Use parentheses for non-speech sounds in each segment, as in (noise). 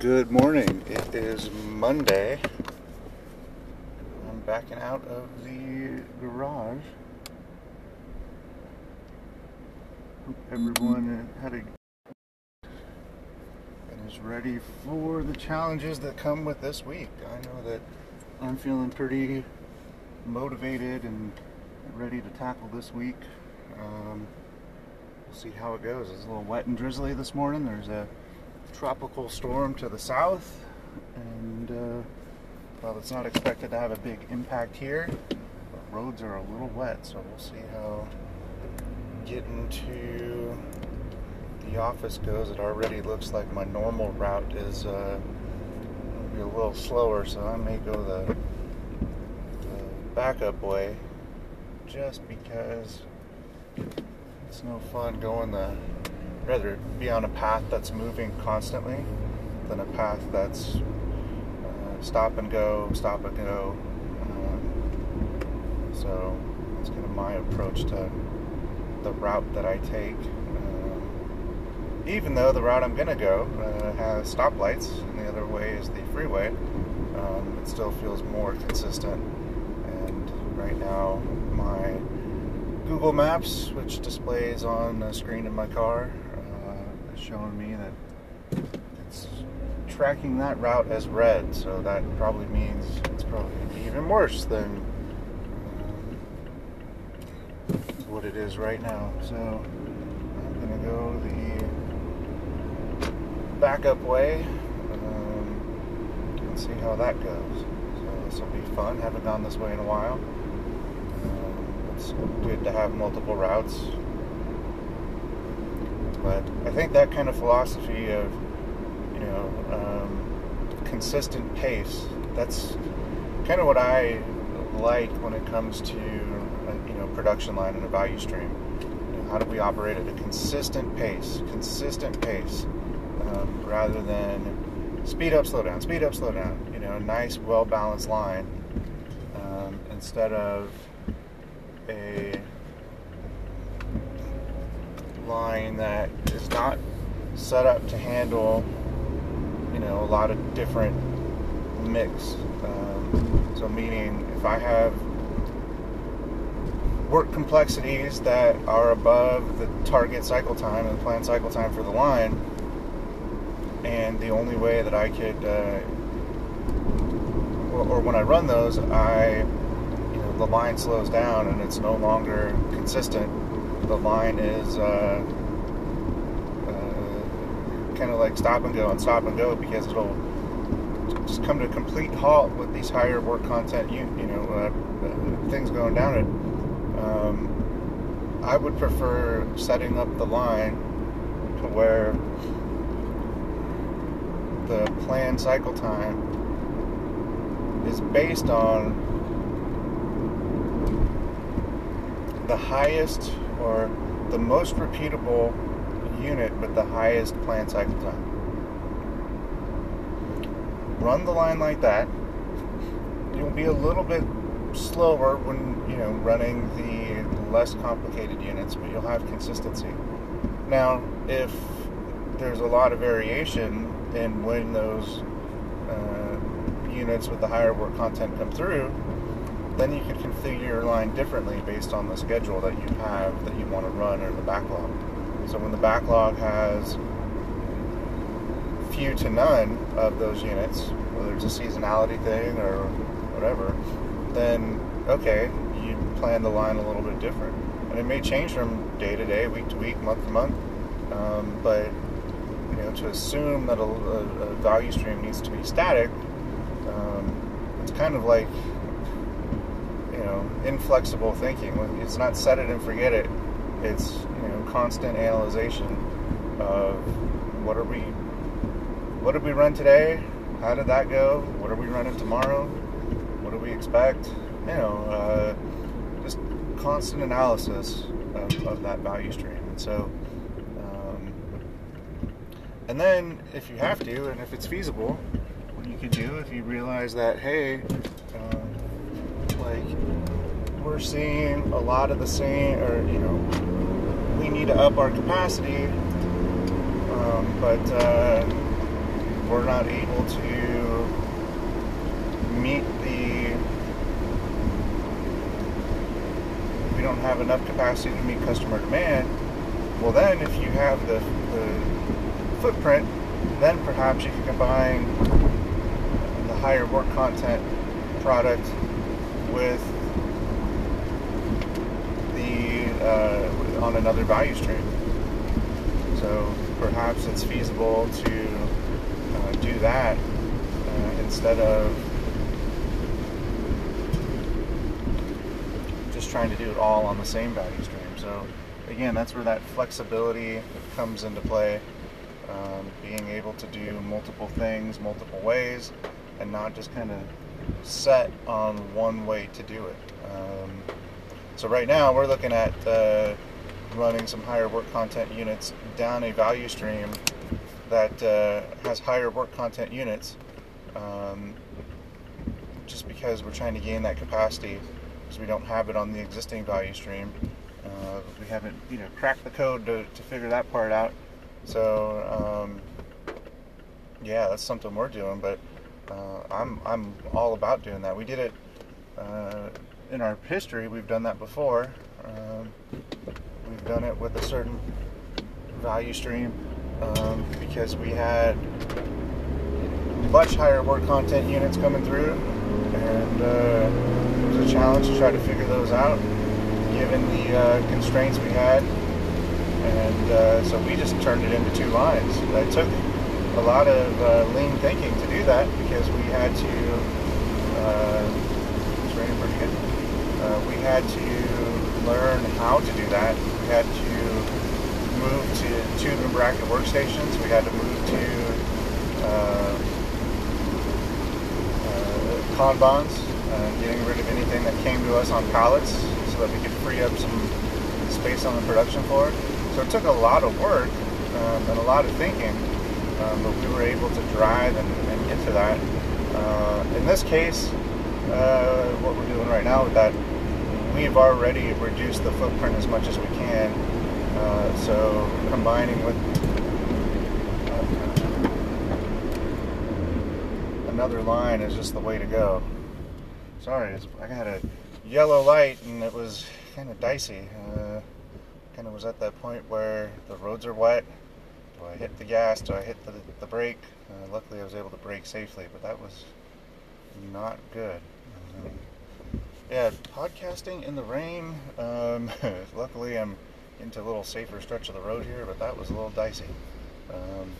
Good morning. It is Monday. I'm backing out of the garage. Hope everyone had a and is ready for the challenges that come with this week. I know that I'm feeling pretty motivated and ready to tackle this week. Um, we'll see how it goes. It's a little wet and drizzly this morning. There's a tropical storm to the south, and uh, while it's not expected to have a big impact here, the roads are a little wet, so we'll see how getting to the office goes. It already looks like my normal route is uh, be a little slower, so I may go the, the backup way just because it's no fun going the rather be on a path that's moving constantly than a path that's uh, stop and go, stop and go. Um, so that's kind of my approach to the route that I take. Um, even though the route I'm going to go uh, has stoplights and the other way is the freeway, um, it still feels more consistent. And right now, my Google Maps, which displays on the screen in my car, is showing me that it's tracking that route as red, so that probably means it's probably going to be even worse than um, what it is right now. So I'm going to go the backup way um, and see how that goes. So this will be fun. Haven't gone this way in a while. It's good to have multiple routes but I think that kind of philosophy of, you know, um, consistent pace, that's kind of what I like when it comes to, a, you know, production line and a value stream. You know, how do we operate at a consistent pace, consistent pace, um, rather than speed up, slow down, speed up, slow down. You know, a nice, well balanced line um, instead of a line that is not set up to handle, you know, a lot of different mix. Um, so, meaning if I have work complexities that are above the target cycle time and the planned cycle time for the line, and the only way that I could, uh, or, when I run those, I, the line slows down and it's no longer consistent the line is uh, uh, kind of like stop and go and stop and go because it'll just come to a complete halt with these higher work content, you, you know, uh, uh, things going down it. Um, I would prefer setting up the line to where the planned cycle time is based on the highest or the most repeatable unit with the highest planned cycle time. Run the line like that. You'll be a little bit slower when you know running the less complicated units, but you'll have consistency. Now, if there's a lot of variation in when those uh, units with the higher work content come through, then you can configure your line differently based on the schedule that you have that you want to run or the backlog. So when the backlog has few to none of those units, whether it's a seasonality thing or whatever, then okay, you plan the line a little bit different. And it may change from day to day, week to week, month to month. Um, but you know, to assume that a, a, a, value stream needs to be static, um, it's kind of like know, inflexible thinking. It's not set it and forget it. It's you know constant analyzation of what are we, what did we run today? How did that go? What are we running tomorrow? What do we expect? You know, uh, just constant analysis of, of, that value stream. And so, um, and then if you have to, and if it's feasible, what you can do if you realize that hey. Uh, like we're seeing a lot of the same, or you know, we need to up our capacity, um, but uh, we're not able to meet the we don't have enough capacity to meet customer demand, well then if you have the, the footprint, then perhaps you can combine the higher work content product with the uh, on another value stream. So perhaps it's feasible to uh, do that uh, instead of just trying to do it all on the same value stream. So again, that's where that flexibility comes into play. Um, being able to do multiple things multiple ways and not just kind of set on one way to do it. Um, so right now we're looking at uh, running some higher work content units down a value stream that uh, has higher work content units um, just because we're trying to gain that capacity because we don't have it on the existing value stream. Uh, we haven't you know cracked the code to, to figure that part out. So um, yeah, that's something we're doing, but uh, I'm I'm all about doing that. We did it uh, in our history. We've done that before. Um, done it with a certain value stream um, because we had much higher work content units coming through, and uh, it was a challenge to try to figure those out given the uh, constraints we had. And uh, so we just turned it into two lines. I took a lot of uh, lean thinking to do that because we had to. Uh, it's raining pretty good. Uh, we had to learn how to do that. We had to move to tube and bracket workstations. We had to move to uh, uh, Kanbans, uh, getting rid of anything that came to us on pallets so that we could free up some space on the production floor. So it took a lot of work um, and a lot of thinking um, but we were able to drive and, and get to that. Uh, in this case, uh, what we're doing right now with that, we've already reduced the footprint as much as we can. Uh, so combining with uh, another line is just the way to go. Sorry, I got a yellow light and it was kind of dicey. Uh, kind of was at that point where the roads are wet do I hit the gas? Do I hit the, the brake? Uh, luckily, I was able to brake safely, but that was not good. Um, yeah, podcasting in the rain. Um, (laughs) luckily, I'm into a little safer stretch of the road here, but that was a little dicey. Um,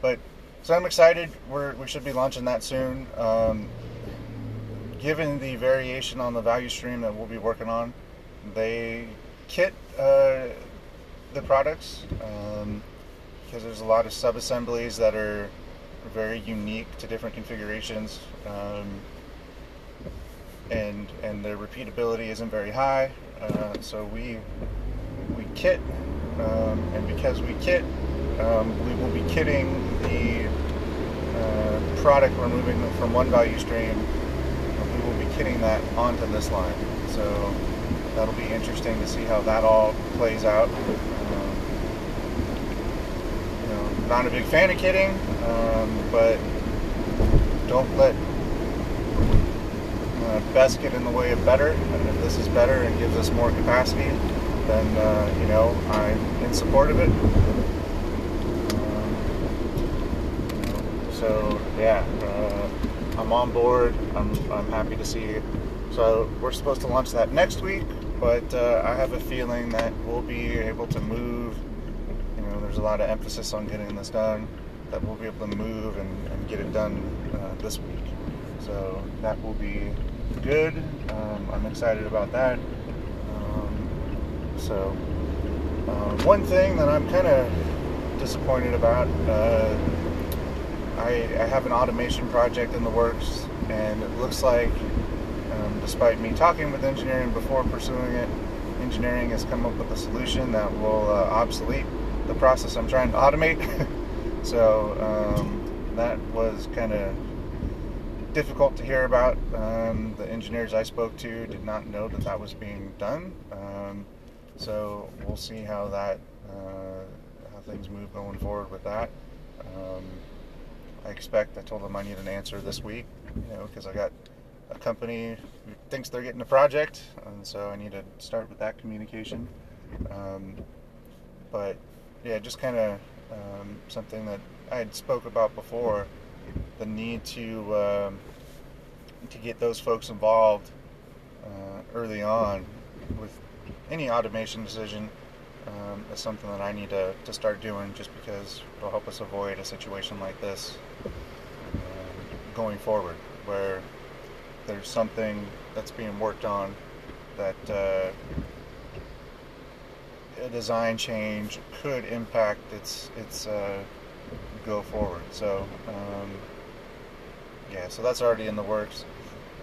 but so I'm excited. We're, we should be launching that soon. Um, given the variation on the value stream that we'll be working on, they kit. Uh, the products um, because there's a lot of sub-assemblies that are very unique to different configurations um, and and their repeatability isn't very high. Uh, so we we kit um, and because we kit um, we will be kitting the uh, product we're moving from one value stream we will be kitting that onto this line. So that'll be interesting to see how that all plays out. Not a big fan of kitting, um, but don't let uh, best get in the way of better. And if this is better and gives us more capacity, then uh, you know I'm in support of it. Um, so yeah, uh, I'm on board. I'm I'm happy to see. It. So we're supposed to launch that next week, but uh, I have a feeling that we'll be able to move You know, there's a lot of emphasis on getting this done, that we'll be able to move and, and get it done uh, this week. So that will be good. Um, I'm excited about that. Um, so uh, one thing that I'm kind of disappointed about, uh, I, I, have an automation project in the works, and it looks like, um, despite me talking with engineering before pursuing it, engineering has come up with a solution that will uh, obsolete the process I'm trying to automate. (laughs) so um, that was kind of difficult to hear about. Um, the engineers I spoke to did not know that that was being done. Um, so we'll see how that uh, how things move going forward with that. Um, I expect. I told them I need an answer this week, you know, because I got a company who thinks they're getting a project, and so I need to start with that communication. Um, but yeah, just kind of um, something that I had spoke about before, the need to um, to get those folks involved uh, early on with any automation decision um, is something that I need to, to start doing just because it'll help us avoid a situation like this um, going forward where there's something that's being worked on that uh, a design change could impact its its uh, go forward. So um, yeah, so that's already in the works.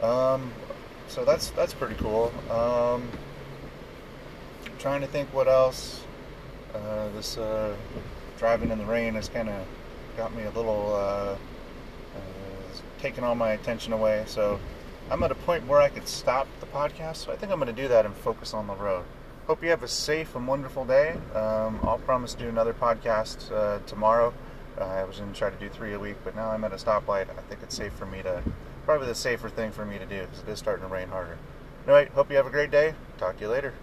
Um, so that's that's pretty cool. Um, trying to think what else. Uh, this uh, driving in the rain has kind of got me a little uh, uh, all my attention away. So I'm at a point where I could stop the podcast. So I think I'm going to do that and focus on the road. Hope you have a safe and wonderful day. Um, I'll promise to do another podcast uh, tomorrow. Uh, I was going to try to do three a week, but now I'm at a stoplight. I think it's safe for me to, probably the safer thing for me to do because it is starting to rain harder. Anyway, hope you have a great day. Talk to you later.